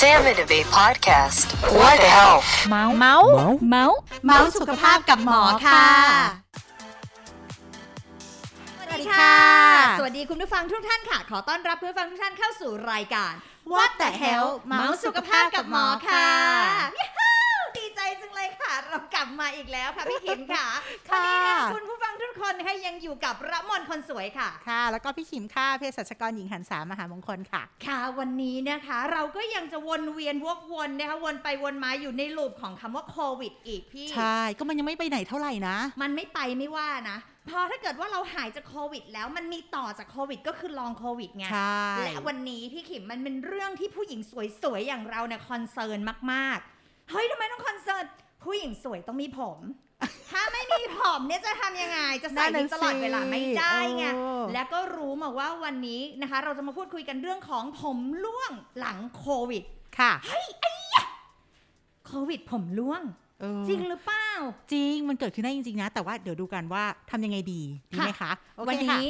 Sam and Abe podcast. What the health? เมาส์เมาส์เมาส์เมาส์สุขภาพกับหมอค่ะ สวัสดีค่ะ สวัสดีคุณผู้ฟังทุกท่านค่ะ ขอต้อนรับคุณผู้ฟังทุกท่านเข้าสู่รายการ What the hell เมาส์สุขภาพกับหมอค่ะยูฮู ดีใจจังเลยค่ะ เรากลับมาอีกแล้วค่ะพี่ขิมค่ะวันค่ะนี้เนี่ยคุณผู้ฟังทุกคนนะคะยังอยู่กับระมนคนสวยค่ะ ค่ะ แล้วก็พี่ขิมค่ะเภสัชกรหญิงหันสามหามงคลค่ะ ค่ะวันนี้นะคะ เราก็ยังจะวนเวียนวกวนนะคะวนไปวนมาอยู่ใน loop ของคำว่าโควิดอีกพี่ ใช่ ก็มันยังไม่ไปไหนเท่าไหร่นะ มันไม่ไปไม่ว่านะ พอถ้าเกิดว่าเราหายจากโควิด แล้วมันมีต่อจากโควิด ก็คือลองโควิดไง ใช่ และวันนี้พี่ขิมมันเป็นเรื่องที่ผู้หญิงสวยๆอย่างเราเนี่ย concern มากๆ เฮ้ยทำไมต้อง concern ผู้หญิงสวยต้องมีผม ถ้าไม่มีผมเนี่ยจะทำยังไง จะใส่นั่วินกน่ะตลอดเวลาสิไม่ได้ไงเออ แล้วก็รู้มาว่าวันนี้นะคะ เราจะมาพูดคุยกันเรื่องของผมร่วงหลังโควิดค่ะโควิดผมร่วง เออจริงหรือเปล่า จริงมันเกิดขึ้นได้จริงๆนะ แต่ว่าเดี๋ยวดูกันว่าทำยังไงดีดีไหมคะโอเควันค่ะ นี้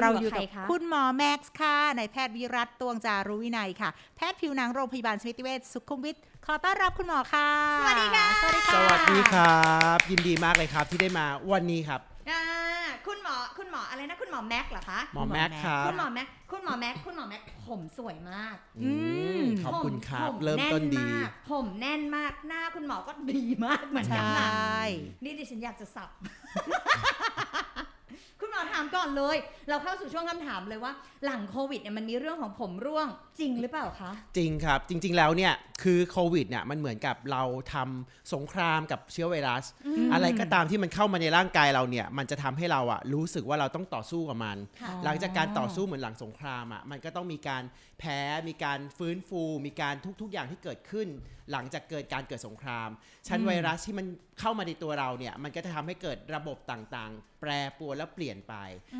เราอยู่ใคกับคะคุณหมอแม็กซ์ค่ะนายแพทย์วิรัตตวงจารุวินัยค่ะ แพทย์ผิวหนังโรงพยาบาลสมิติเวชสุขุมวิทขอต้อนรับคุณหมอค่ะ สวัสดีค่ะ สวัสดีสค่ะวัสดีครับ ยินดีมากเลยครับที่ได้มาวันนี้ครับอ่าคุณหมอคุณหมออะไรนะคุณหมอแม็กเหรอคะหมอแม็กครับคุณหมอแม็กคุณหมอแม็กคุณหมอแม็กผมสวยมากอืมขอบคุณครับผมเริ่มต้นดีแมากผมแน่นมากหน้าคุณหมอก็ดีมากเหมือนใชกันนะ่นี่ดิฉันอยากจะสับคุณ หมอถามก่อนเลย เราเข้าสู่ช่วงคำถามเลยว่า หลังโควิดเนี่ยมันมีเรื่องของผมร่วงจริงหรือเปล่าคะจริงครับ จริง ๆ แล้วเนี่ยคือโควิดเนี่ยมันเหมือนกับเราทำสงครามกับเชื้อไวรัส อะไรก็ตามที่มันเข้ามาในร่างกายเราเนี่ยมันจะทำให้เราอะรู้สึกว่าเราต้องต่อสู้กับมันค่ะหลังจากการต่อสู้เหมือนหลังสงครามอะมันก็ต้องมีการแพ้มีการฟื้นฟู มีการทุกๆอย่างที่เกิดขึ้น หลังจากเกิดการเกิดสงคราม ชั้นไวรัสที่มันเข้ามาในตัวเราเนี่ยมันก็จะทำให้เกิดระบบต่างๆ แปรปรวนและเปลี่ยนไป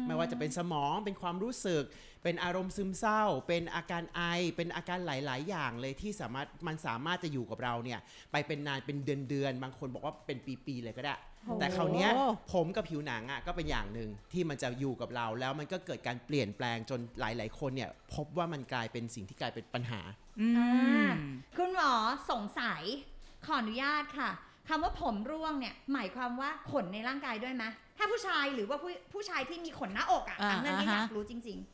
ไม่ว่าจะเป็นสมองเป็นความรู้สึก เป็นอารมณ์ซึมเศร้า เป็นอาการไอ เป็นอาการหลาย ๆ อย่างเลยที่สามารถมันสามารถจะอยู่กับเราเนี่ยไปเป็นนานเป็นเดือนๆบางคนบอกว่าเป็นปี ๆ เลยก็ได้โอ้ แต่คราวเนี้ยผมกับผิวหนังอะก็เป็นอย่างหนึ่งที่มันจะอยู่กับเราแล้วมันก็เกิดการเปลี่ยนแปลงจนหลาย ๆ คนเนี่ยพบว่ามันกลายเป็นสิ่งที่กลายเป็นปัญหาอืมคุณหมอสงสัยขออนุญาตค่ะคำว่าผมร่วงเนี่ยหมายความว่าขนในร่างกายด้วยไหมถ้าผู้ชายหรือว่าผู้ผู้ชายที่มีขนหน้าอกอะอ่าอันนั้นนี่อ่าอยาฮะกรู้จริงโ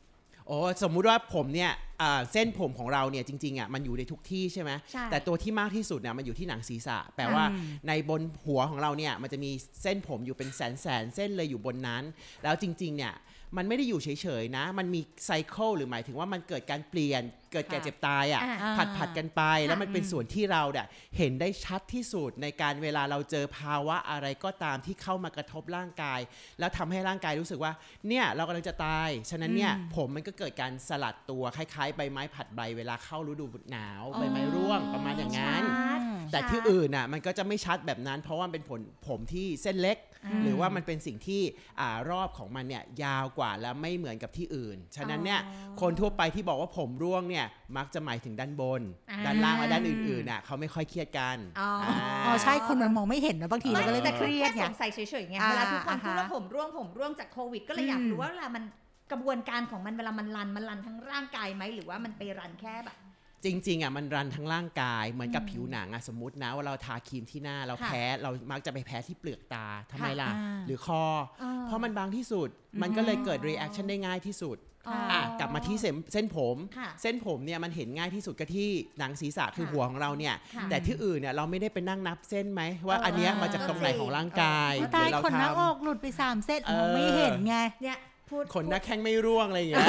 อ้สมมุติว่าผมเนี่ยอ่าเส้นผมของเราเนี่ยจริงๆอะมันอยู่ในทุกที่ใช่ไหมใช่แต่ตัวที่มากที่สุดเนี่ยมันอยู่ที่หนังศีรษะ แปลว่าอืมในบนหัวของเราเนี่ยมันจะมีเส้นผมอยู่เป็นแสนแสนๆเส้นเลยอยู่บนนั้น แล้วจริงๆเนี่ย มันไม่ได้อยู่เฉยๆนะ มันมีไซเคิลหรือหมายถึงว่ามันเกิดการเปลี่ยน เกิดแก่ค่ะเจ็บตายอะอ่าผัดผัดๆกันไปแล้วมันเป็นอืมส่วนที่เราเนี่ยเห็นได้ชัดที่สุดในการเวลาเราเจอภาวะอะไรก็ตามที่เข้ามากระทบร่างกาย แล้วทำให้ร่างกายรู้สึกว่าเนี่ยเรากำลังจะตาย ฉะนั้นเนี่ยอืมผมมันก็เกิดการสลัดตัวคล้ายๆใบไม้ผัดใบเวลาเข้าฤดูหนาวอ๋อใบไม้ร่วงประมาณอย่างนั้นชัดแต่ที่อื่นน่ะมันก็จะไม่ชัดแบบนั้น เพราะว่ามันเป็นผลผมที่เส้นเล็กอ่า หรือว่ามันเป็นสิ่งที่อ่ารอบของมันเนี่ยยาวกว่าและไม่เหมือนกับที่อื่น ฉะนั้นเนี่ยอ๋อคนทั่วไปที่บอกว่าผมร่วงเนี่ยมักจะหมายถึงด้านบนอ่าด้านล่างและด้านอื่นๆน่ะเขาไม่ค่อยเครียดกันอ๋ออ่าอ๋อใช่คนมันมองไม่เห็นนะบางทีเราก็เลยแต่เครียดแค่ไงสงสัยเฉยๆไงอ่าเวลาทุกคนพูดอ่าฮะว่าผมร่วงผมร่วงจากโควิด ก็เลยอยากอืมรู้ว่าเวลามันกระบวนการของมันเวลามันรันมันรันทั้งร่างกายไหมหรือว่ามันไปรันแค่แบบ จริงๆอะมันรันทั้งร่างกายเหมือนกับอืมผิวหนังอะสมมตินะว่าเราทาครีมที่หน้าเราค่ะแพ้เรามักจะไปแพ้ที่เปลือกตาทำไมค่ะล่ะอ่าหรือคออ่าเพราะมันบางที่สุดมันก็เลยเกิด reaction ได้ง่ายที่สุดอ๋อออะกลับมาที่เส้นเส้นผมค่ะเส้นผมเนี่ยมันเห็นง่ายที่สุดก็ที่หนังศีรษะคือค่ะหัวของเราเนี่ยค่ะแต่ที่อื่นเนี่ยเราไม่ได้ไปนั่งนับเส้นไหมว่าเอออัอันเนี้ยมาจากก็ตรงไหนจริงของร่างกายเออตายหรือเราขนหน้าทำอกหลุดไปสามเส้นเออมองไม่เห็นไงเนี่ย พูดขนหน้าแข้งไม่ร่วงอะไรอย่างเงี้ย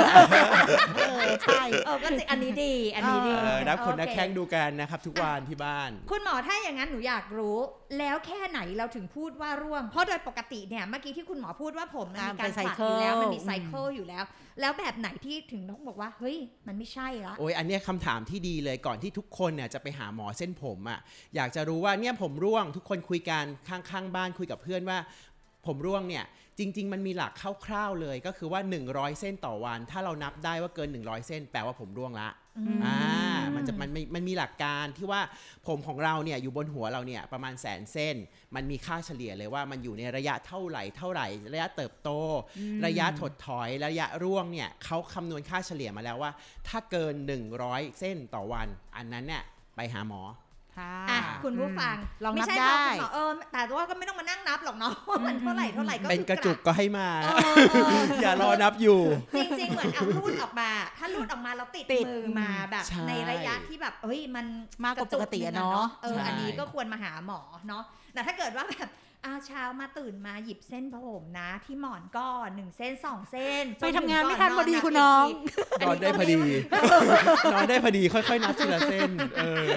เออใช่เออก็จริงอันนี้ดี อันนี้ดีเออนับขนหน้าโอเแข้งดูกันนะครับ ทุกวันที่บ้าน คุณหมอถ้าอย่างนั้นหนูอยากรู้ แล้วแค่ไหนเราถึงพูดว่าร่วง เพราะโดยปกติเนี่ยเมื่อกี้ที่คุณหมอพูดว่าผมมันอ่ามีการเป็นผลัดอยู่แล้ว cycle มันมีอืมไซเคิลอยู่แล้ว แล้วแบบไหนที่ถึงต้องบอกว่าเฮ้ยมันไม่ใช่ละโอ้ยอันเนี้ยคำถามที่ดีเลยก่อนที่ทุกคนเนี่ยจะไปหาหมอเส้นผมอะ่ะอยากจะรู้ว่าเนี่ยผมร่วงทุกคนคุยกันข้างๆบ้านคุยกับเพื่อนว่า ผมร่วงเนี่ย จริง ๆ มันมีหลักคร่าวๆเลยก็คือว่า 100 เส้นต่อวัน ถ้าเรานับได้ว่าเกิน 100 เส้น แปลว่าผมร่วงละอ่ามันจะมันมันมันมีหลักการที่ว่าผมของเราเนี่ยอยู่บนหัวเราเนี่ยประมาณแสนเส้น มันมีค่าเฉลี่ยเลยว่ามันอยู่ในระยะเท่าไหร่เท่าไหร่ ระยะเติบโต ระยะถดถอยระยะร่วงเนี่ยเขาคำนวณค่าเฉลี่ยมาแล้วว่า ถ้าเกิน 100 เส้นต่อวัน อันนั้นเนี่ยไปหาหมอค่ะ อะคุณผู้ฟังลองไม่นับใช่ได้บอกคุณหมอเออแต่ว่าก็ไม่ต้องมานั่งนับหรอกเนาะว่ามันเท่าไหร่เท่าไหร่ก็เป็นคือกระจุกก็ให้มาเออเอออย่ารอนับอยู่ จริง ๆ เหมือนเอารูดออกมา ถ้ารูดออกมาแล้วติดติดมือมาแบบใช่ในระยะที่แบบเฮ้ยมันมากกว่าปกติอะรจุหงเนาะเออใช่อันนี้ก็ควรมาหาหมอเนาะแต่ถ้าเกิดว่าแบบ อาเช้ามาตื่นมาหยิบเส้นผมนะ ที่หมอนก็หนึ่งเส้นสองเส้นไปทำงานไม่ทันจพอดีก่คุณน้องนอนได้พอดีนอนได้พอดีค่อยๆนับทีละเส้นเออ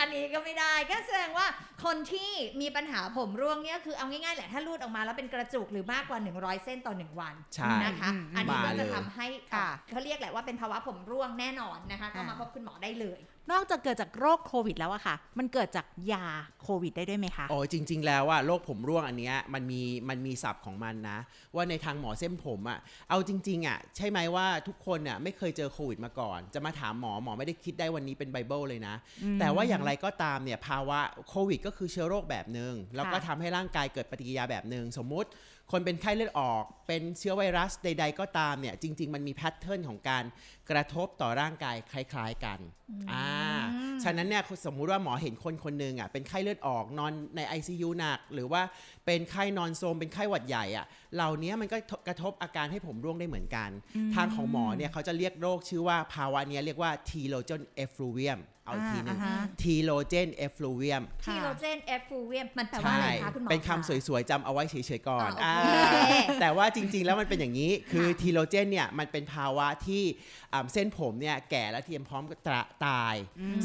อันนี้ก็ไม่ได้ก็แสดงว่าคนที่มีปัญหาผมร่วงเนี่ยคือเอาง่ายๆแหละถ้ารูดออกมาแล้วเป็นกระจุกหรือมากกว่า 100 เส้นต่อ 1 วันใช่นะคะอืมอืมอันนี้ก็มาเลยจะทำให้ค่ะเขาเรียกแหละว่าเป็นภาวะผมร่วงแน่นอนนะคะก็อ่ามมาพบคุณหมอได้เลย นอกจากเกิดจากโรคโควิดแล้วอะค่ะ มันเกิดจากยาโควิดได้ด้วยไหมคะโอ้ยจริง ๆ แล้วว่าโรคผมร่วงอันเนี้ยมันมีมันมีศัพท์ของมันนะ ว่าในทางหมอเส้นผมอะ่ะเอาจริง ๆอะ่ะใช่ไหมว่าทุกคนน่ะไม่เคยเจอโควิดมาก่อน จะมาถามหมอหมอไม่ได้คิดได้วันนี้เป็นไบเบิลเลยนะ แต่ว่าอย่างไรก็ตามเนี่ยภาวะโควิด ก็คือเชื้อโรคแบบหนึ่งแล้วก็ทำให้ร่างกายเกิดปฏิกิริยาแบบหนึ่งสมมุติคนเป็นไข้เลือดออก เป็นเชื้อไวรัสใด ๆ ก็ตามเนี่ยจริง ๆ มันมี pattern ของการ กระทบต่อร่างกายคล้าย ๆกัน อ่า ฉะนั้นเนี่ยสมมุติว่าหมอเห็นคนคนหนึ่งอะเป็นไข้เลือดออกนอนใน ICU หนัก หรือว่าเป็นไข้นอนซมเป็นไข้หวัดใหญ่อะ เหล่านี้มันก็กระทบอาการให้ผมร่วงได้เหมือนกัน ทางของหมอเนี่ยเขาจะเรียกโรคชื่อว่าภาวะเนี้ยเรียกว่า T l o g e n effluvium เอาอีกทีหนึงอ่าฮะ telogen effluvium telogen effluvium มันแปลว่าอะไรคะคุณหมอเป็นะคำสวยๆจำเอาไว้เฉยๆก่อนอ๋ออ่าโอเคแต่ว่าจริงๆแล้วมันเป็นอย่างนี้ คือทีโลเจนเนี่ยมันเป็นภาวะที่อ่าเส้นผมเนี่ยแก่และเทียมพร้อมกับตะตาย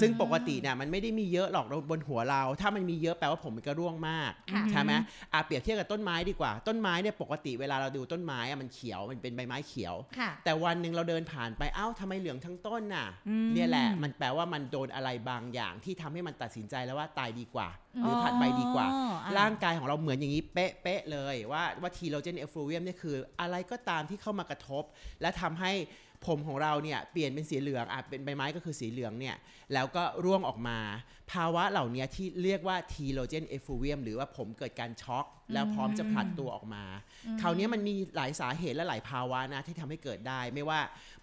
ซึ่งปกติเนี่ยมันไม่ได้มีเยอะหรอกบนหัวเรา ถ้ามันมีเยอะแปลว่าผมมันก็ร่วงมากค่ะใช่ไหมอะเปรียบเทียบกับต้นไม้ดีกว่า ต้นไม้เนี่ยปกติเวลาเราดูต้นไม้อะมันเขียวมันเป็นใบไม้เขียวค่ะแต่วันหนึ่งเราเดินผ่านไปเอ้าทำไมเหลืองทั้งต้นน่ะอืมเนี่ยแหละมันแปลว่ามันโดนอะไรบางอย่างที่ทำให้มันตัดสินใจแล้วว่าตายดีกว่า หรือผลัดใบดีกว่าอ๋ออะร่างกายของเราเหมือนอย่างนี้เป๊ะๆเลยว่าว่า telogen effluvium เนี่ยคือ อะไรก็ตามที่เข้ามากระทบ และทำให้ ผมของเราเนี่ยเปลี่ยนเป็นสีเหลืองอะเป็นใบไม้ก็คือสีเหลืองเนี่ยแล้วก็ร่วงออกมา ภาวะเหล่านี้ที่เรียกว่า telogen effluvium หรือว่าผมเกิดการช็อก แล้วพร้อมจะผลัดตัวออกมา คราวนี้มันมีหลายสาเหตุและหลายภาวะนะที่ทำให้เกิดได้ ไม่ว่า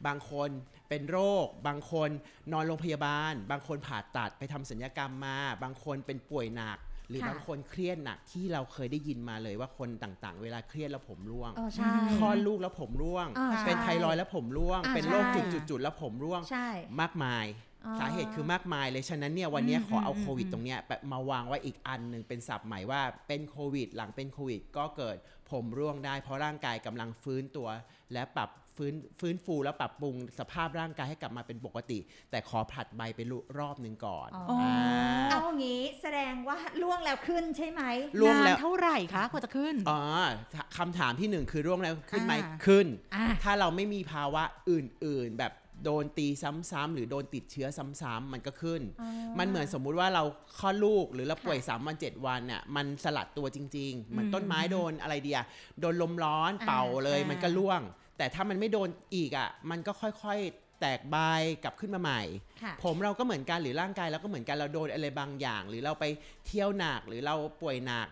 บางคนเป็นโรค บางคนนอนโรงพยาบาล บางคนผ่าตัดไปทำศัลยกรรมมา บางคนเป็นป่วยหนัก หรือค่ะบางคนเครียดหนักที่เราเคยได้ยินมาเลยว่าคนต่างๆ เวลาเครียดแล้วผมร่วงเออใช่คลอดลูกแล้วผมร่วงอ่าใช่เป็นไทรอยด์แล้วผมร่วงอ่าเป็นโรคใช่จุดๆๆแล้วผมร่วงใช่มากมายอ๋อสาเหตุคือมากมายเลย ฉะนั้นเนี่ยวันเนี้ยอืมขอเอาอืมโควิดอืมตรงเนี้ยแบบมาวางไว้อีกอันหนึ่งเป็นศัพท์ใหม่ว่าเป็นโควิด หลังเป็นโควิด ก็เกิดผมร่วงได้เพราะร่างกายกำลังฟื้นตัว และปรับ ฟื้นฟื้นฟูและปรับปรุงสภาพร่างกายให้กลับมาเป็นปกติ แต่ขอผลัดใบไปรอบหนึ่งก่อนอ๋ออ๋อเอางี้แสดงว่าล่วงแล้วขึ้นใช่ไหมร่วงแล้วนานเท่าไหร่คะกว่าจะขึ้นอ๋อคำถามที่หนึ่งคือร่วงแล้วขึ้นไหมอ่าขึ้นอะถ้าเราไม่มีภาวะอื่น ๆ แบบโดนตีซ้ำๆหรือโดนติดเชื้อซ้ำๆมันก็ขึ้น มันเหมือนสมมุติว่าเราคลอดลูกหรือเราป่วย 3 วัน 7 วันน่ะมันสลัดตัวจริงๆ เหมือนต้นไม้โดนอะไรเดียโดนลมร้อนอ่าเป่าเลยอ่ามัมันก็ร่วง แต่ถ้ามันไม่โดนอีกอะมันก็ค่อยๆแตกใบกลับขึ้นมาใหม่ค่ะผมเราก็เหมือนกันหรือร่างกายเราก็เหมือนกันเราโดนอะไรบางอย่าง หรือเราไปเที่ยวหนักหรือเราป่วยหนัก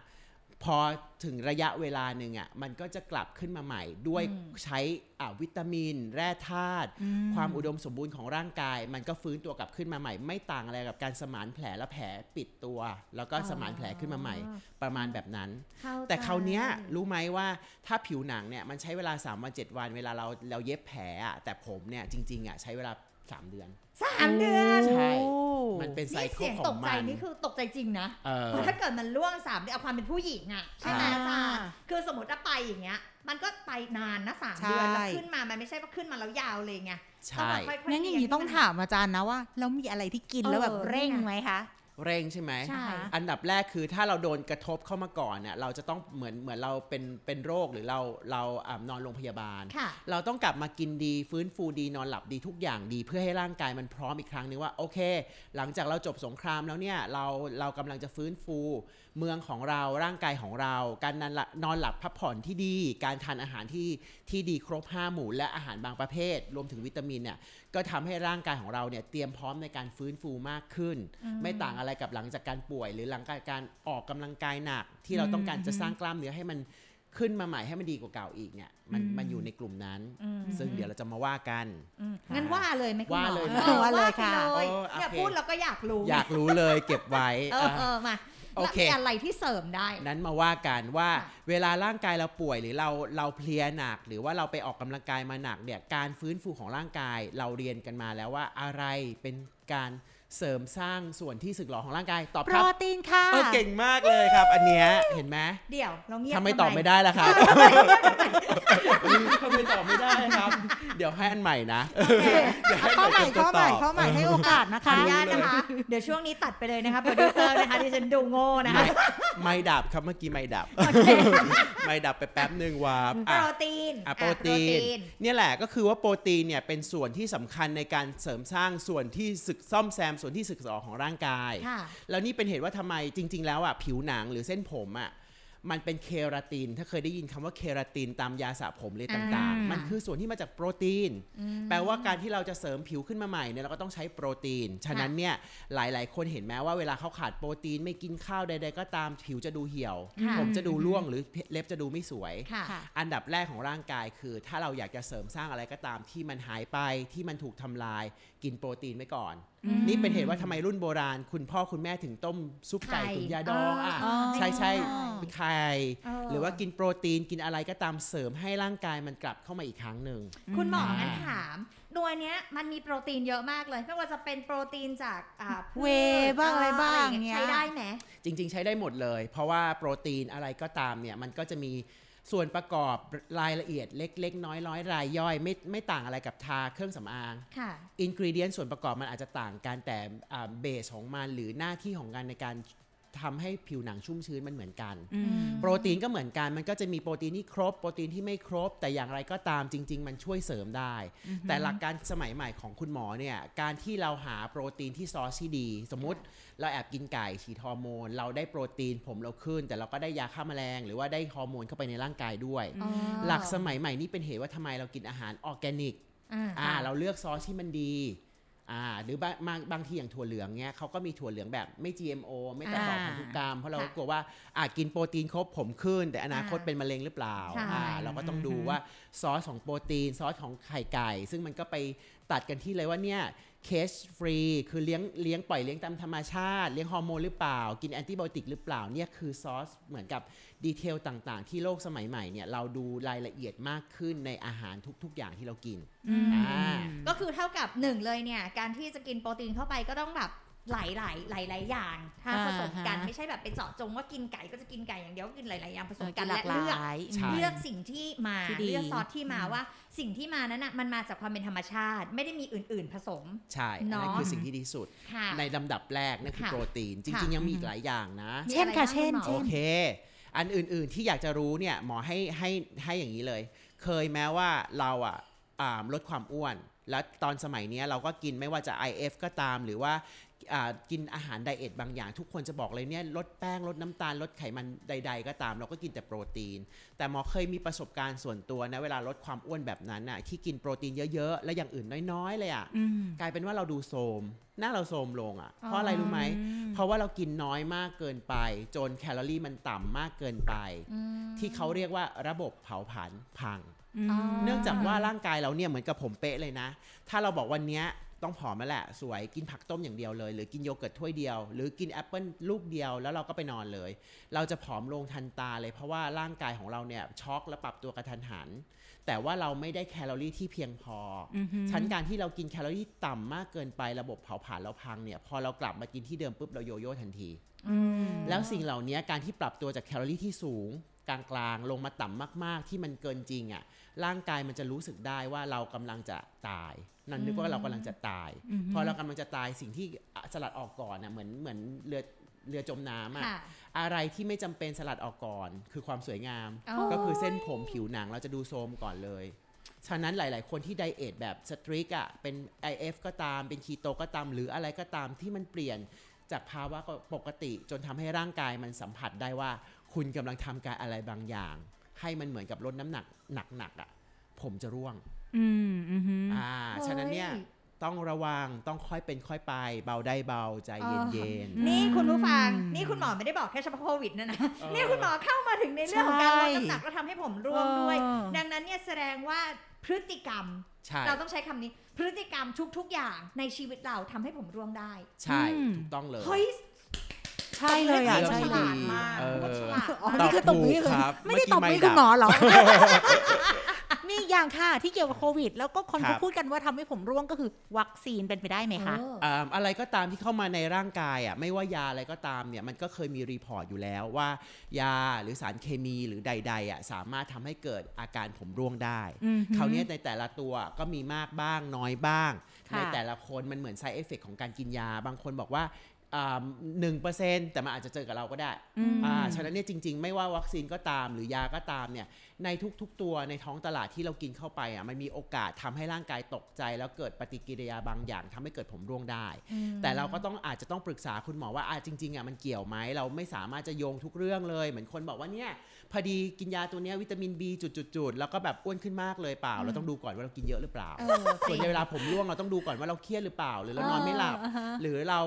พอถึงระยะเวลาหนึ่งอะมันก็จะกลับขึ้นมาใหม่ ด้วยอืมใช้อ่าวิตามิน แร่ธาตุความอุดมสมบูรณ์ของร่างกาย มันก็ฟื้นตัวกลับขึ้นมาใหม่ ไม่ต่างอะไรกับการสมานแผลและแผลปิดตัว แล้วก็สมานแผลขึ้นมาใหม่ ประมาณแบบนั้นเข้ใจแต่คราวเนี้ยรู้ไหมว่าถ้าผิวหนังเนี่ยมันใช้เวลา3วัน7วันเวลาเราเราเย็บแผลอะแต่ผมเนี่ยจริงๆอะใช้เวลา 3เดือน สามเดือนใช่โอ้มันเป็นไซนี่เคิเสีลยงขตองกใจมันนี่คือตกใจจริงนะเออเพราะถ้าเกิดมันล่วงสามเดือนเอาความเป็นผู้หญิงอะใช่ไหมอ่าอาจารย์คือสมมติว่าไปอย่างเงี้ย มันก็ไปนานนะสามเดือนใช่แล้วขึ้นมา มันไม่ใช่ว่าขึ้นมาแล้วยาวเลยไงใช่ต้องแบบค่อยๆงั้นอย่างนี้ต้องถามอาจารย์นะว่า แล้วมีอะไรที่กินแล้วแบบเออเร่งนี่ไงไหมคะ เร่งใช่ไหมใช่อันดับแรกคือถ้าเราโดนกระทบเข้ามาก่อนเนี่ยเราจะต้องเหมือนเหมือนเราเป็นเป็นโรคหรือเราเราอ่านอนโรงพยาบาลค่ะเราต้องกลับมากินดีฟื้นฟูดีนอนหลับดีทุกอย่างดี เพื่อให้ร่างกายมันพร้อมอีกครั้งนึงว่าโอเค หลังจากเราจบสงครามแล้วเนี่ยเราเรากำลังจะฟื้นฟูเมืองของเราร่างกายของเรา การนอนหลับนอนหลับพักผ่อนที่ดี การทานอาหารที่ที่ดีครบห้าหมู่และอาหารบางประเภท รวมถึงวิตามินเนี่ย ก็ทำให้ร่างกายของเราเนี่ยเตรียมพร้อมในการฟื้นฟูมากขึ้น ไม่ต่างอะไรกับหลังจากการป่วย หรือหลังจากการออกกำลังกายหนัก ที่เราต้องการจะสร้างกล้ามเนื้อให้มันขึ้นมาใหม่ให้มันดีกว่าเก่าอีกเนี่ยมันมันอยู่ในกลุ่มนั้น ซึ่งเดี๋ยวเราจะมาว่ากันอืมงั้นว่าเลยไหมคุณหมอว่าเลยออว่าเลยไปค่ะเลยโอ้โอเคเนี่ยพูดเราก็อยากรู้ อยากรู้เลยเก็บไว้เออเออะอมาโอ แล้วเคมีอะไรที่เสริมได้ นั้นมาว่ากันว่าค่ะเวลาร่างกายเราป่วยหรือเราเราเพลียหนัก หรือว่าเราไปออกกำลังกายมาหนักเนี่ยการฟื้นฟูของร่างกายเราเรียนกันมาแล้วว่าอะไรเป็นการ เสริมสร้างส่วนที่สึกหรอของร่างกาย ตอบโปครรับตีนค่ะ เออเก่งมากเลยครับ อันเนี้ยเห็นไหมเดี๋ยวเราเงียบทำไมตอบไม่ได้ล่ะครับทำไมตอบไม่ได้ครับ เดี๋ยวให้อันใหม่นะเดี๋ยวให้ข้อใหม่ตัวข้อใหม่ตอบข้อใหม่ให้โอกาสนะขอคะอนุญาตนะคะ เดี๋ยวช่วงนี้ตัดไปเลยนะคะโปรดิวเซอร์นะคะที่ฉันดูโง่นะคะไม่ไม่ดับครับเมื่อกี้ไม่ดับไม่ดับไปแป๊บหนึ่งวาบโปอะรตีนอะอะโปรตีนนเนี่ยแหละก็คือว่าโปรตีนเนี่ยเป็นส่วนที่สำคัญในการเสริมสร้างส่วนที่สึกซ่อมแซมส่วนที่สึกหรอของร่างกายค่ะแล้วนี่เป็นเหตุว่าทำไมจริง ๆ แล้วอะผิวหนังหรือเส้นผมอะ มันเป็นเคราติน ถ้าเคยได้ยินคำว่าเคราตินตามยาสระผมเลยต่างอ่าๆมันคือส่วนที่มาจากโปรตีน แปลว่าการที่เราจะเสริมผิวขึ้นมาใหม่เนี่ยเราก็ต้องใช้โปรตีน ฉะนั้นเนี่ยหลายๆ คนเห็นไหมว่าเวลาเขาขาดโปรตีนไม่กินข้าวใด ๆ ก็ตามผิวจะดูเหี่ยวค่ะผมจะดูร่วงหรือเล็บจะดูไม่สวยค่ะค่ะอันดับแรกของร่างกายคือ ถ้าเราอยากจะเสริมสร้างอะไรก็ตามที่มันหายไปที่มันถูกทำลาย กินโปรตีนไว้ก่อนนี่เป็นเหตุว่าทำไมรุ่นโบราณ คุณพ่อคุณแม่ถึงต้มซุปไก่ไข่ตุ๋นยาดองอะอ๋อใช่ใช่อ๋อไข่เออหรือว่ากินโปรตีนกินอะไรก็ตามเสริมให้ร่างกายมันกลับเข้ามาอีกครั้งหนึ่งคุณหมออ่างั้นถามตัวเนี้ยมันมีโปรตีนเยอะมากเลยไม่ว่าจะเป็นโปรตีนจากอ่าพืชเวย์บ้างอะไรบ้างเงี้เงี้ยใช้ได้ไหมจริง ๆ ใช้ได้หมดเลย เพราะว่าโปรตีนอะไรก็ตามเนี่ยมันก็จะมีส่วนประกอบรายละเอียดเล็ก ๆ น้อยๆรายย่อย ไม่ไม่ต่างอะไรกับทาเครื่องสำอางค่ะอินกรีเดียนส่วนประกอบมันอาจจะต่างกันแต่เบสของมันหรือหน้าที่ของการในการ ทำให้ผิวหนังชุ่มชื้นมันเหมือนกันอืมโปรตีนก็เหมือนกันมันก็จะมีโปรตีนที่ครบ โปรตีนที่ไม่ครบ แต่อย่างไรก็ตามจริง ๆ มันช่วยเสริมได้ แต่หลักการสมัยใหม่ของคุณหมอเนี่ยการที่เราหาโปรตีนที่ซอสที่ดี สมมุติเราแอบกินไก่ฉีดฮอร์โมน เราได้โปรตีนผมเราขึ้น แต่เราก็ได้ยาฆ่าแมลง หรือว่าได้ฮอร์โมนเข้าไปในร่างกายด้วยอ๋อหลักสมัยใหม่นี่เป็นเหตุว่าทำไมเรากินอาหารออร์แกนิกอ่าอ่าเราเลือกซอสที่มันดี อ่าหรือบางบางบางทีอย่างถั่วเหลืองเนี้ยเขาก็มีถั่วเหลืองแบบไม่ GMO ไม่ตัดต่ออ่าพันธุกรรม เพราะเราค่ะกลัวว่าอาจกินโปรตีนครบผมขึ้น แต่อนาคตอ่าเป็นมะเร็งหรือเปล่าใช่อ่าเราก็ต้องดูว่าซอสของโปรตีนซอสของไข่ไก่ ซึ่งมันก็ไปตัดกันที่เลยว่าเนี่ย เคสฟรีคือเลี้ยงเลี้ยงปล่อยเลี้ยงตามธรรมชาติ เลี้ยงฮอร์โมนหรือเปล่า กินแอนติไบโอติกหรือเปล่าเนี่ยคือซอสเหมือนกับดีเทลต่างๆ ที่โลกสมัยใหม่เนี่ยเราดูรายละเอียดมากขึ้นในอาหารทุก ๆ อย่างที่เรากินอืมอ่าก็คือเท่ากับหนึ่งเลยเนี่ย การที่จะกินโปรตีนเข้าไปก็ต้องแบบ หลายหลายหลายหลายๆอย่างถ้าอ่าผสมกันฮะไม่ใช่แบบไปเจาะจงว่ากินไก่ก็จะกินไก่อย่างเดียวก็กินหลายๆอย่างผสเอมอกักินนหลาและกหเลือกลายใช่เลือกสิ่งที่มาที่ดีเลือกซอสที่มาอืมว่าสิ่งที่มานั้นอะมันมาจากความเป็นธรรมชาติ ไม่ได้มีอื่น ๆ ผสมใช่อันนั้นเนาะคือสิ่งที่ดีสุดค่ะในลำดับแรกนั่นคือค่ะโปรตีนจค่ะริง ๆ ยังมีอีกหลายอย่างนะมีเช่นค่ะอะไรบ้างเช่นคุณหมอโอเค อันอื่น ๆ ที่อยากจะรู้เนี่ยหมอให้ให้ให้อย่างนี้เลย เคยแม้ว่าเราอะอ่าลดความอ้วนแล้วตอนสมัยเนี้ยเราก็กินไม่ว่าจะ IF ก็ตามหรือว่าอ่า กินอาหารไดเอทบางอย่าง ทุกคนจะบอกเลยเนี่ยลดแป้งลดน้ำตาลลดไขมันใด ๆ ก็ตาม เราก็กินแต่โปรตีน แต่หมอเคยมีประสบการณ์ส่วนตัวนะเวลาลดความอ้วนแบบนั้นน่ะที่กินโปรตีนเยอะ ๆ แล้วอย่างอื่นน้อย ๆ เลยอะอืมกลายเป็นว่าเราดูโทรมหน้าเราโทรมลงอะเพราะอะไรรู้ไหมอืมเพราะว่าเรากินน้อยมากเกินไป จนแคลอรี่มันต่ำมากเกินไปอืมที่เขาเรียกว่าระบบเผาผลาญพังอืมอ๋อเนื่องจากว่าร่างกายเราเนี่ยเหมือนกับผมเป๊ะเลยนะ ถ้าเราบอกวันเนี้ยต้องผอมมาแหละ สวยกินผักต้มอย่างเดียวเลย หรือกินโยเกิร์ตถ้วยเดียว หรือกินแอปเปิลลูกเดียวแล้วเราก็ไปนอนเลย เราจะผอมลงทันตาเลยเพราะว่าร่างกายของเราเนี่ยช็อกและปรับตัวกระทันหัน แต่ว่าเราไม่ได้แคลอรี่ที่เพียงพอออหือชั้นการที่เรากินแคลอรี่ต่ำมากเกินไประบบเผาผลาญเราพังเนี่ยพอเรากลับมากินที่เดิมปุ๊บเราโยโย่ทันทีอืมแล้วสิ่งเหล่านี้การที่ปรับตัวจากแคลอรี่ที่สูง กลางๆ ลงมาต่ำมากๆ ที่มันเกินจริงอะ่ะร่างกายมันจะรู้สึกได้ว่าเรากำลังจะตาย นั่นนึกว่าเรากำลังจะตายอือฮึพอเรากำลังจะตายสิ่งที่สลัดออกก่อนน่ะเหมือนเหมือนเรือเรือจมน้ำอะค่ะอะไรที่ไม่จำเป็นสลัดออกก่อน คือความสวยงามอ๋อก็คือเส้นผมผิวหนังเราจะดูโทรมก่อนเลย ฉะนั้นหลาย ๆ คนที่ไดเอทแบบสตริกอะเป็น IF ก็ตามเป็นคีโตก็ตาม หรืออะไรก็ตามที่มันเปลี่ยนจากภาวะปกติจนทำให้ร่างกายมันสัมผัสได้ว่า คุณกำลังทำการอะไรบางอย่าง ให้มันเหมือนกับลดน้ำหนักหนักๆอะ ผมจะร่วง อืมอือฮึอ่าฉะนั้นเนี่ยเฮ้ยต้องระวังต้องค่อยเป็นค่อยไป เบาได้เบาใจเย็นนี่คุณผู้ฟังอืมนี่คุณหมอไม่ได้บอกแค่เฉพาะโควิดนะนะเออนี่คุณหมอเข้ามาถึงในเรื่องของการลดใช่น้ำหนักแล้วทำให้ผมร่วงด้วยเออดังนั้นเนี่ยแสดงว่าพฤติกรรมๆใช่เราต้องใช้คำนี้ พฤติกรรมทุกๆอย่างในชีวิตเราทำให้ผมร่วงได้ ใช่อืมถูกต้องเลยเฮ้ย ใช่เลยอะเรื่องใช่ที่เลดียมากเออฉลาดอ๋อมากนี่คือตบมือถูกครับไม่ได้เมื่ตอบกี้มือไม่คุณดับหมอเหรอมีอีกอย่างค่ะที่เกี่ยวกับโควิด แล้วก็คนครัเขาพูดกันว่าทำให้ผมร่วงก็คือวัคซีนเป็นไปได้ไหมคะเอออ่าอะไรก็ตามที่เข้ามาในร่างกายอะไม่ว่ายาอะไรก็ตามเนี่ยมันก็เคยมี report อยู่แล้วว่า ยาหรือสารเคมีหรือใดๆอะสามารถทำให้เกิดอาการผมร่วงได้อือหือคราวเนี้ยในแต่ละตัวก็มีมากบ้างน้อยบ้างค่ะในแต่ละคนมันเหมือน side effect ของการกินยา บางคนบอกว่า หนึ่งเปอร์เซ็นต์แต่มันอาจจะเจอกับเราก็ได้อืมอ่าฉะนั้นเนี่ยจริง ๆ ไม่ว่าวัคซีนก็ตามหรือยาก็ตามเนี่ยในทุกๆตัวในท้องตลาดที่เรากินเข้าไปอะมันมีโอกาสทำให้ร่างกายตกใจ แล้วเกิดปฏิกิริยาบางอย่างทำให้เกิดผมร่วงได้ แต่เราก็ต้องอาจจะต้องปรึกษาคุณหมอว่าอะจริงๆอะมันเกี่ยวไหมเราไม่สามารถจะโยงทุกเรื่องเลย เหมือนคนบอกว่าเนี่ย พอดีกินยาตัวเนี้ยวิตามิน B จุดๆๆแล้วก็แบบอ้วนขึ้นมากเลยเปล่า เราต้องดูก่อนว่าเรากินเยอะหรือเปล่าเออส่วนในเวลาผมร่วงเราต้องดูก่อนว่าเราเครียดหรือเปล่า หรือเรานอนไม่หลับอ่าฮะหรือเรา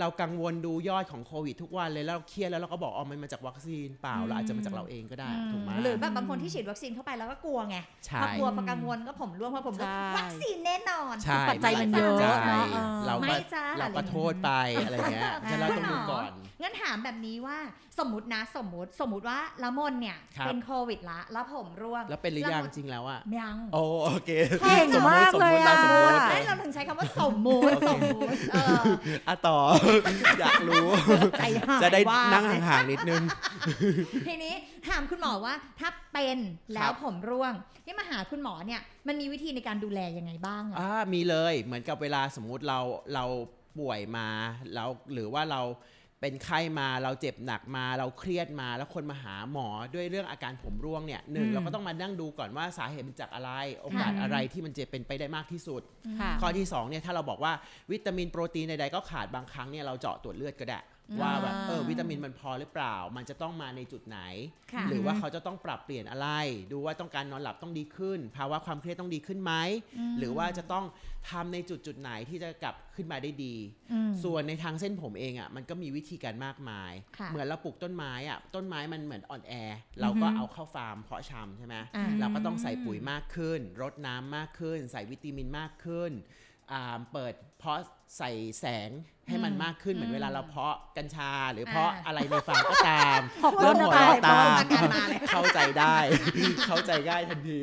เรากังวลดูยอดของโควิดทุกวันเลยแล้วเราเครียดแล้วเราก็บอกอ๋อมันมาจากวัคซีนเปล่าเราอาจจะมาจากเราเองก็ได้ถูกไหมหรือแบบบางคนที่ฉีดวัคซีนเข้าไปแล้วก็กลัวไงใช่พอกลัวพอกังวลก็ผมร่วงพอผมร่วงใช่วัคซีนแน่นอนใช่ปัจจัยมันเยอะใช่เนอะเออเราไม่ก็จ้าเราก็โทษไปอะไรเงี้ยฉะนั้นเราต้องดูก่อน งั้นถามแบบนี้ว่าสมมตินะสมมติสมมติว่าละมนเนี่ยครับเป็นโควิดละแล้วผมร่วง แล้วเป็นหรือยังจริงแล้วอะยังโอ้โอเคเก่งมากเลยอะสมมุตินั่นเราถึงใช้คำว่าสมมุติโอเคสมมุติเอออะต่ออยากรู้ใจหายจะได้ว่านั่งห่างๆนิดนึง ทีนี้ถามคุณหมอว่าถ้าเป็นแล้ครัวบผมร่วงที่มาหาคุณหมอเนี่ยมันมีวิธีในการดูแลยังไงบ้างอะอ่ามีเลยเหมือนกับเวลาสมมุติเราเราป่วยมาแล้วหรือว่าเรา เป็นไข้มาเราเจ็บหนักมาเราเครียดมา แล้วคนมาหาหมอด้วยเรื่องอาการผมร่วงเนี่ยหนึ่งอืมเราก็ต้องมานั่งดูก่อนว่าสาเหตุมันจากอะไร โอกาสค่ะอะไรที่มันจะเป็นไปได้มากที่สุดค่ะข้อที่2เนี่ยถ้าเราบอกว่าวิตามินโปรตีนใดๆก็ขาดบางครั้งเนี่ยเราเจาะตรวจเลือดก็ได้ ว่าแบบเออวิตามินมันพอหรือเปล่า มันจะต้องมาในจุดไหนค่ะหรือว่าเขาจะต้องปรับเปลี่ยนอะไร ดูว่าต้องการนอนหลับต้องดีขึ้น ภาวะความเครียดต้องดีขึ้นไหม หรือว่าจะต้องทำในจุดจุดๆไหนที่จะกลับขึ้นมาได้ดีอืมส่วนในทางเส้นผมเองอะมันก็มีวิธีการมากมายค่ะเหมือนเราปลูกต้นไม้อะต้นไม้มันเหมือนอ่อนแอ เราก็เอาเข้าฟาร์มเพาะชำใช่ไหมอ่าเราก็ต้องใส่ปุ๋ยมากขึ้น รดน้ำมากขึ้น ใส่วิตามินมากขึ้นอ่าเปิดเพาะ ใส่แสงให้มันมากขึ้นเหมือนเวลาเราเพาะกัญชา หรือเพาะอ่าอะไรในฟาร์มก็ตามพวกเริ่มหัวเราะตามอาการมาเลยเข้าใจได้ เข้าใจง่ายทันที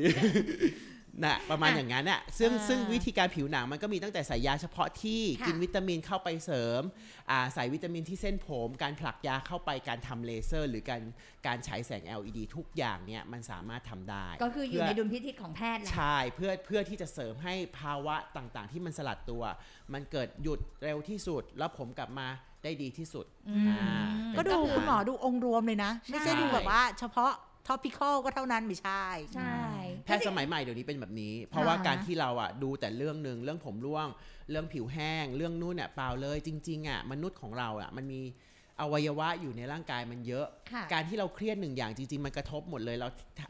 นะประมาณอะอย่างนั้นน่ะซึ่งอ่าซึ่งวิธีการผิวหนังมันก็มีตั้งแต่ใส่ยาเฉพาะที่ค่ะกินวิตามินเข้าไปเสริมอ่าใส่วิตามินที่เส้นผม การผลักยาเข้าไปการทำเลเซอร์ หรือการการฉายแสง LED ทุกอย่างเนี่ยมันสามารถทำได้ ก็คืออยู่เพื่ในดุลพินิจของแพทย์แหละใช่เพื่อเพื่อที่จะเสริมให้ภาวะต่างๆ ที่มันสลัดตัว มันเกิดหยุดเร็วที่สุด แล้วผมกลับมาได้ดีที่สุดอืมอ่าก็ดูเป็นคุณหมอดูองค์รวมเลยนะใช่ไม่ใช่ดูแบบว่าเฉพาะท็อปิคอลก็เท่านั้นไม่ใช่ ใช่ แพทย์สมัยใหม่เดี๋ยวนี้เป็นแบบนี้ เพราะว่าอ่าการที่เราอะดูแต่เรื่องหนึ่งเรื่องผมร่วง เรื่องผิวแห้ง เรื่องนู่นเนี่ยเปล่าเลยจริงๆอะมนุษย์ของเราอะมันมี อวัยวะอยู่ในร่างกายมันเยอะค่ะการที่เราเครียดหนึ่งอย่างจริง ๆ มันกระทบหมดเลย เรา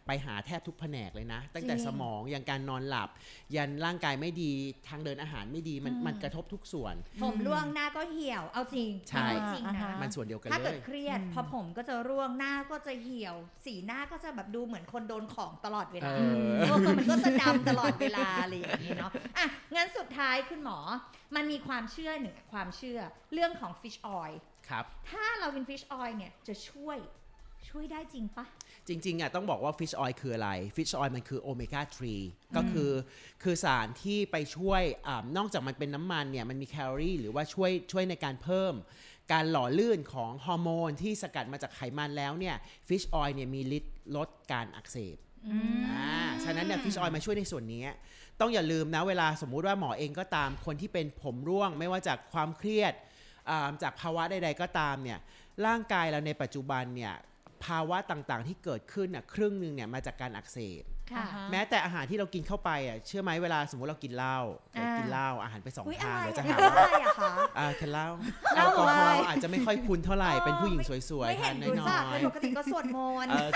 ไปหาแทบทุกแผนกเลยนะ ตั้งแต่จริงสมองอย่างการนอนหลับ ยันร่างกายไม่ดีทางเดินอาหารไม่ดีมันอืมมันกระทบทุกส่วน ผมร่วงหน้าก็เหี่ยว เอาจริงใช่เอาจริงอ่านะฮะมันส่วนเดียวกันถ้าเลเกิดยเครียดอืมพอผมก็จะร่วงหน้าก็จะเหี่ยว สีหน้าก็จะแบบดูเหมือนคนโดนของตลอดเวลาเออตัวมันก็จะดำตลอดเวลาอะไรอย่างนี้เนาะอะงั้นสุดท้ายคุณหมอ มันมีความเชื่อหนึ่งความเชื่อเรื่องของ fish oil ครับ ถ้าเรากิน fish oil เนี่ยจะช่วยช่วยได้จริงปะจริงๆอะต้องบอกว่า fish oil คืออะไร fish oil มันคือโอเมก้า3ก็คือคือสารที่ไปช่วยอานอกจากมันเป็นน้ำมันเนี่ยมันมีแคลอรี่หรือว่าช่วยช่วยในการเพิ่ม การหล่อลื่นของฮอร์โมนที่สกัดมาจากไขมันแล้วเนี่ย fish oil เนี่ยมีฤทธิ์ลดการอักเสบอ่าฉะนั้นเนี่ย fish oil มาช่วยในส่วนนี้ ต้องอย่าลืมนะเวลาสมมุติว่าหมอเองก็ตามคนที่เป็นผมร่วง ไม่ว่าจากความเครียดอ่า จากภาวะใด ๆ ก็ตามเนี่ยร่างกายเราในปัจจุบันเนี่ยภาวะต่างๆที่เกิดขึ้นน่ะครึ่งหนึ่งเนี่ยมาจากการอักเสบ แม้แต่อาหารที่เรากินเข้าไปอะเชื่อไหมเวลาสมมติเรากินเหล้าอ่ากินเหล้าอาหารไปสองอุ้ยอะทางไรเราจะอะหาอะว่าไรอะคะอ่ากินเหล้าเหแอล้าลกอฮออะไรล์อาจจะไม่ค่อยคุ้นเท่าไหร่เป็นผู้หญิงสวยไม่ๆเห็ทานนรู้น้จักอเลยยปกติก็สวดมนต์ๆเออ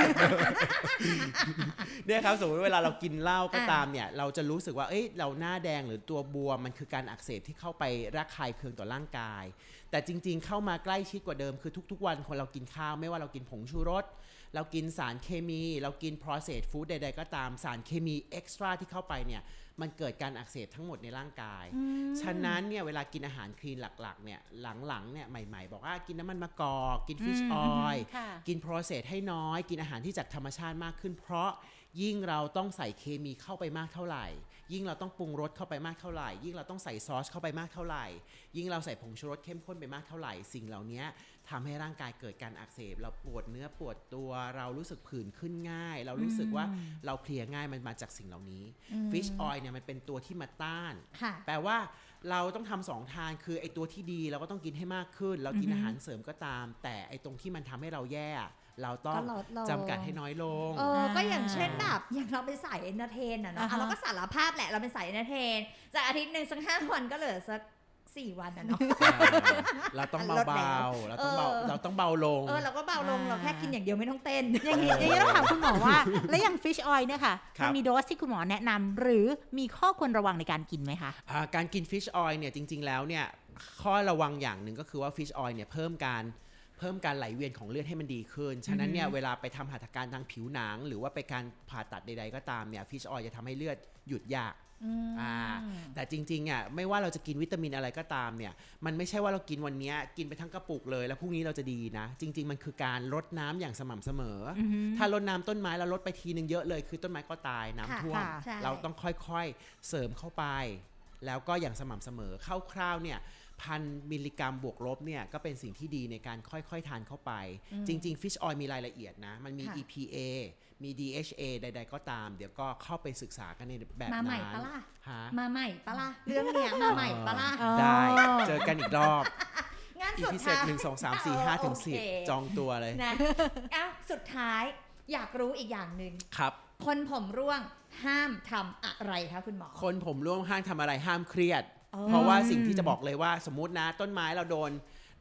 เนี่ยครับสมมติเวลาเรากินเหล้าก็อ่าตามเนี่ยเราจะรู้สึกว่าเอ้ยเราหน้าแดงหรือตัวบวมมันคือการอักเสบที่เข้าไประคายเคืองต่อร่างกาย แต่จริง ๆ เข้ามาใกล้ชิดกว่าเดิมคือทุก ๆ วันคนเรากินข้าวไม่ว่าเรากินผงชูรส เรากินสารเคมี เรากิน processed food ใดๆ ก็ตามสารเคมี extra ที่เข้าไปเนี่ยมันเกิดการอักเสบทั้งหมดในร่างกาย ฉะนั้นเนี่ยเวลากินอาหาร clean หลักๆเนี่ยหลังๆเนี่ยใหม่ๆ บอกว่ากินน้ำมันมะกอกกิน fish oil ค่ะกิน process ให้น้อย กินอาหารที่จากธรรมชาติมากขึ้น เพราะยิ่งเราต้องใส่เคมีเข้าไปมากเท่าไหร่ ยิ่งเราต้องปรุงรสเข้าไปมากเท่าไหร่ ยิ่งเราต้องใส่ซอสเข้าไปมากเท่าไหร่ ยิ่งเราใส่ผงชูรสเข้มข้นไปมากเท่าไหร่ สิ่งเหล่านี้ ทำให้ร่างกายเกิดการอักเสบ เราปวดเนื้อปวดตัวเรารู้สึกผื่นขึ้นง่าย เรารู้สึกว่าเราเพลียง่ายมันมาจากสิ่งเหล่านี้ฟิชออยล์เนี่ยมันเป็นตัวที่มาต้านค่ะแปลว่าเราต้องทำสองทางคือไอตัวที่ดีเราก็ต้องกินให้มากขึ้น เรากินอาหารเสริมก็ตาม แต่ไอตรงที่มันทำให้เราแย่เราต้องก็ลดลงจำกัดให้น้อยลงเออก็อย่างเช่นแบบอย่างเราเป็นสาย entertain อะเนาะอ่าฮะอะเราก็สารภาพแหละเราเป็นสาย entertain จากอาทิตย์หนึ่งสักห้าวันก็เหลือสัก สี่วันอะเนาะเราต้องลดแล้วเบาๆเราต้องเบาเออเราต้องเบาลงเออเราก็เบาลงอ่าเราแค่กินอย่างเดียวไม่ต้องเต้น อย่างนี้อย่างนี้ต้องถามคุณหมอว่า แล้วอย่าง fish oil เนี่ยค่ะครัมันมีโดสที่คุณหมอแนะนำหรือมีข้อควรระวังในการกินไหมคะอ่าการกิน fish oil เนี่ยจริง ๆ แล้วเนี่ยข้อระวังอย่างหนึ่งก็คือว่า fish oil เนี่ยเพิ่มการ เพิ่มการไหลเวียนของเลือดให้มันดีขึ้น ฉะนั้นเนี่ยเวลาไปทำหัตถการทางผิวหนัง หรือว่าไปการผ่าตัดใดๆก็ตามเนี่ยฟิชออยล์จะทำให้เลือดหยุดยากอ่าแต่จริงๆอะไม่ว่าเราจะกินวิตามินอะไรก็ตามเนี่ยมันไม่ใช่ว่าเรากินวันเนี้ยกินไปทั้งกระปุกเลย แล้วพรุ่งนี้เราจะดีนะ จริง ๆ มันคือการลดน้ำอย่างสม่ำเสมออถ้าลดน้ำต้นไม้แล้วลดไปทีนึงเยอะเลย คือต้นไม้ก็ตายน้ำค่ะท่วมค่ะใช่เราต้องค่อยๆเสริมเข้าไป แล้วก็อย่างสม่ำเสมอคร่าวๆเนี่ย พันมิลลิกรัมบวกลบเนี่ยก็เป็นสิ่งที่ดีในการค่อยๆ ทานเข้าไป จริงๆ Fish Oil มีรายละเอียดนะ มันมีค่ะ EPA มี DHA ใด ๆ ก็ตาม เดี๋ยวก็เข้าไปศึกษากันในแบบมานั้นใหม่ปะล่ะฮะมาใหม่ปะล่ะเรื่องเนี้ยมาใหม่ปะล่ะอ๋อได้เจอกันอีกรอบงานอีสุดพิเศษท้ายหนึ่งสองสามสี่ห้าถึงสิบโเคจองตัวเลยนะอ้าวสุดท้ายอยากรู้อีกอย่างหนึ่งครับ คนผมร่วงห้ามทำอะไรคะคุณหมอ คนผมร่วงห้างทำอะไรห้ามเครียดอ๋อ เพราะว่าสิ่งที่จะบอกเลยว่าสมมตินะต้นไม้เราโดน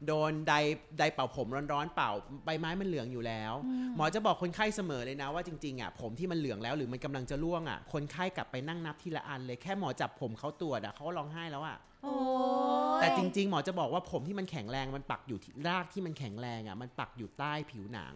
โดนไดไดเป่าผมร้อนๆเป่าใบไม้มันเหลืองอยู่แล้ว หมอจะบอกคนไข้เสมอเลยนะว่าจริงๆอะผมที่มันเหลืองแล้วหรือมันกำลังจะร่วงอะคนไข้กลับไปนั่งนับทีละอันเลยแค่หมอจับผมเขาตรวจอะเขาก็ร้องไห้แล้วอะโอ้ยแต่จริง ๆ หมอจะบอกว่าผมที่มันแข็งแรงมันปักอยู่ที่รากที่มันแข็งแรงอะมันปักอยู่ใต้ผิวหนัง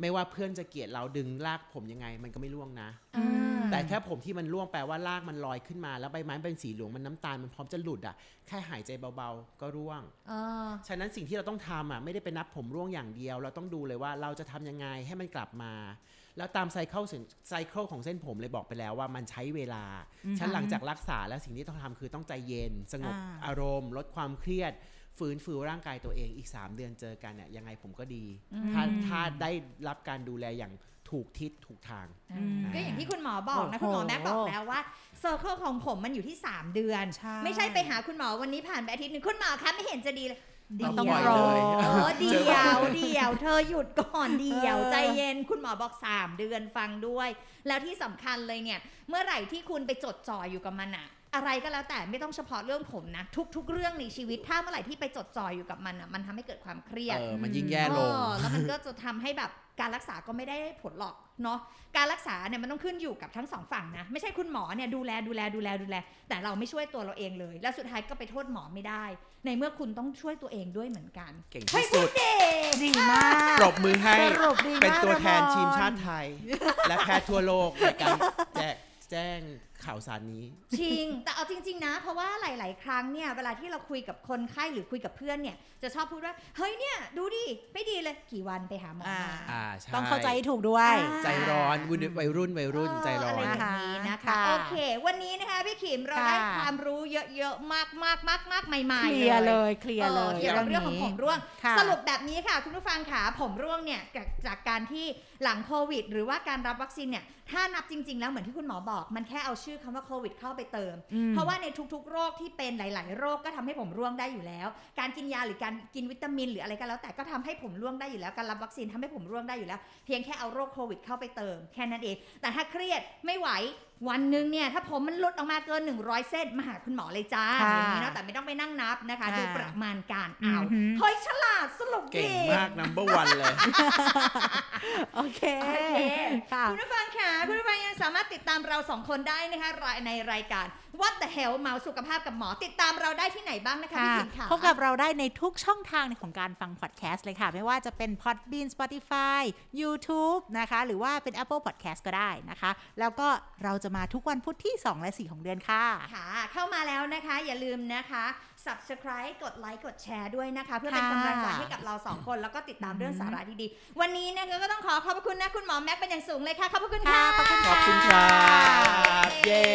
ไม่ว่าเพื่อนจะเกลียดเราดึงรากผมยังไง มันก็ไม่ร่วงนะอ่า แต่แค่ผมที่มันร่วงแปลว่ารากมันลอยขึ้นมา แล้วใบไม้เป็นสีเหลืองมันน้ำตาลมันพร้อมจะหลุดอะแค่หายใจเบาๆ ก็ร่วงเออฉะนั้นสิ่งที่เราต้องทำอะไม่ได้ไปนับผมร่วงอย่างเดียว เราต้องดูเลยว่าเราจะทำยังไงให้มันกลับมา แล้วตามไซเคิลไซเคิลของเส้นผมเลยบอกไปแล้วว่ามันใช้เวลาฉะนันหลังจากรักษาแล้วสิ่งที่ต้องทำคือต้องใจเย็น สงบอ่าอารมณ์ ลดความเครียดฟื้นฟูร่างกายตัวเองอีก 3 เดือนเจอกันเนี่ยยังไงผมก็ดี ถ้าถ้าได้รับการดูแลอย่าง ถูกทิศถูกทางอืมก็อย่างที่คุณหมอบอกนะโอ้โหคุณหมอแม็กบอกแล้วว่า circle ของผมมันอยู่ที่ 3 เดือนใช่ไม่ใช่ไปหาคุณหมอวันนี้ผ่านไปอาทิตย์หนึ่งคุณหมอคะไม่เห็นจะดีเลยเดี๋ยวเดีต้องรอเลยเออเดี๋ยวเดี๋ยว เธอหยุดก่อนเดี๋ยวเออใจเย็นคุณหมอบอก 3 เดือนฟังด้วย แล้วที่สำคัญเลยเนี่ย เมื่อไหร่ที่คุณไปจดจ่ออยู่กับมันอะ อะไรก็แล้วแต่ไม่ต้องเฉพาะเรื่องผมนะ ทุก ๆ เรื่องในชีวิตถ้าเมื่อไหร่ที่ไปจดจ่ออยู่กับมันอะมันทำให้เกิดความเครียดเออมันยิ่งแย่ลงเออแล้วมันก็จะทำให้แบบการรักษาก็ไม่ได้ผลหรอกเนาะการรักษาเนี่ยมันต้องขึ้นอยู่กับทั้งสองฝั่งนะ ไม่ใช่คุณหมอเนี่ยดูแลดูแลดูแลดูแล แต่เราไม่ช่วยตัวเราเองเลย แล้วสุดท้ายก็ไปโทษหมอไม่ได้ ในเมื่อคุณต้องช่วยตัวเองด้วยเหมือนกัน เก่งเฮ้ยที่สุดเด็กดีมากปรบมือให้สรุปดีมากเป็นตัวแทนระมอนทีมชาติไทย และแพทย์ทั่วโลกในการแจกแจ้งข่าวสารนี้ จริง แต่เอาจริง ๆ นะ เพราะว่าหลาย ๆ ครั้งเนี่ยเวลาที่เราคุยกับคนไข้หรือคุยกับเพื่อนเนี่ยจะชอบพูดว่า เฮ้ยเนี่ยดูดิไม่ดีเลยกี่วันไปหาหมออ่ามาอ่าใช่ต้องเข้าใจให้ถูกด้วยอ่าใจร้อนวัยวัยรุ่นวัยรุ่นใจร้อเะไรน อย่างนี้นะคะ ค่ะโอเค วันนี้นะคะพี่ขิมเราค่ะได้ความรู้เยอะๆมากมากมากมากๆใหม่เคๆลียร์เลยเคลียร์เลยเกี่ยวกับเรื่องของผมร่วง ค่ะสรุปแบบนี้ค่ะคุณผู้ฟังค่ะผมร่วงเนี่ยจากจากการที่หลังโควิด หรือว่าการรับวัคซีนเนี่ยถ้านับจริง ๆ แล้วเหมือนที่คุณหมอบอก มันแค่เอาชื่อคำว่าโควิดเข้าไปเติมอืมเพราะว่าในทุกๆ โรคที่เป็นหลาย ๆ โรคก็ทำให้ผมร่วงได้อยู่แล้ว การกินยาหรือการกินวิตามิน หรืออะไรก็แล้ว แต่ก็ทำให้ผมร่วงได้อยู่แล้ว การรับวัคซีนทำให้ผมร่วงได้อยู่แล้ว เพียงแค่เอาโรคโควิดเข้าไปเติมแค่นั้นเอง แต่ถ้าเครียดไม่ไหว วันหนึ่งเนี่ยถ้าผมมันหลุดออกมาเกิน 100 เส้นมาหาคุณหมอเลยจ้าค่ะอย่างนี้เนาะแต่ไม่ต้องไปนั่งนับนะคะค่ะดูประมาณการเอาอือหือเฮ้ยฉลาดสรุปเก่งดีมาก number one เลย โอเคโอเคค่ะคุณผู้ฟังค่ะ คุณผู้ฟังยังสามารถติดตามเราสองคนได้นะคะในรายการ What the Hell เมาสุขภาพกับหมอติดตามเราได้ที่ไหนบ้างนะคะพี่ค่ะขิมค่ะพบกับเราได้ในทุกช่องทางของการฟังพอดแคสต์เลยค่ะ ไม่ว่าจะเป็น Podbean Spotify YouTube นะคะ หรือว่าเป็น Apple Podcast ก็ได้นะคะ แล้วก็เราจะมาทุกวันพุธที่ 2 และ 4 ของเดือนค่ะ ค่ะ เข้ามาแล้วนะคะ อย่าลืมนะคะ subscribe กดไลค์กดแชร์ด้วยนะคะ เพื่อเป็นค่ะกำลังใจให้กับเราสองคนแล้วก็ติดตามเรื่องสาระดีๆ วันนี้นะคะก็ต้องขอขอบพระคุณนะคุณหมอแม็กเป็นอย่างสูงเลยค่ะขอบพระคุณค่ะค่ะขอบคุณขอบคุณครับเย้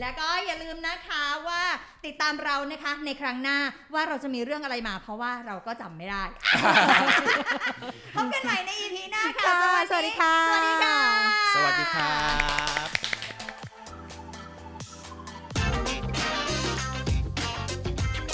แล้วก็อย่าลืมนะคะว่าติดตามเรานะคะในครั้งหน้าว่าเราจะมีเรื่องอะไรมา เพราะว่าเราก็จำไม่ได้พบกันใหม่ใน EP หน้าค่ะค่ะ สวัสดีค่ะ สวัสดีค่ะ สวัสดีครับ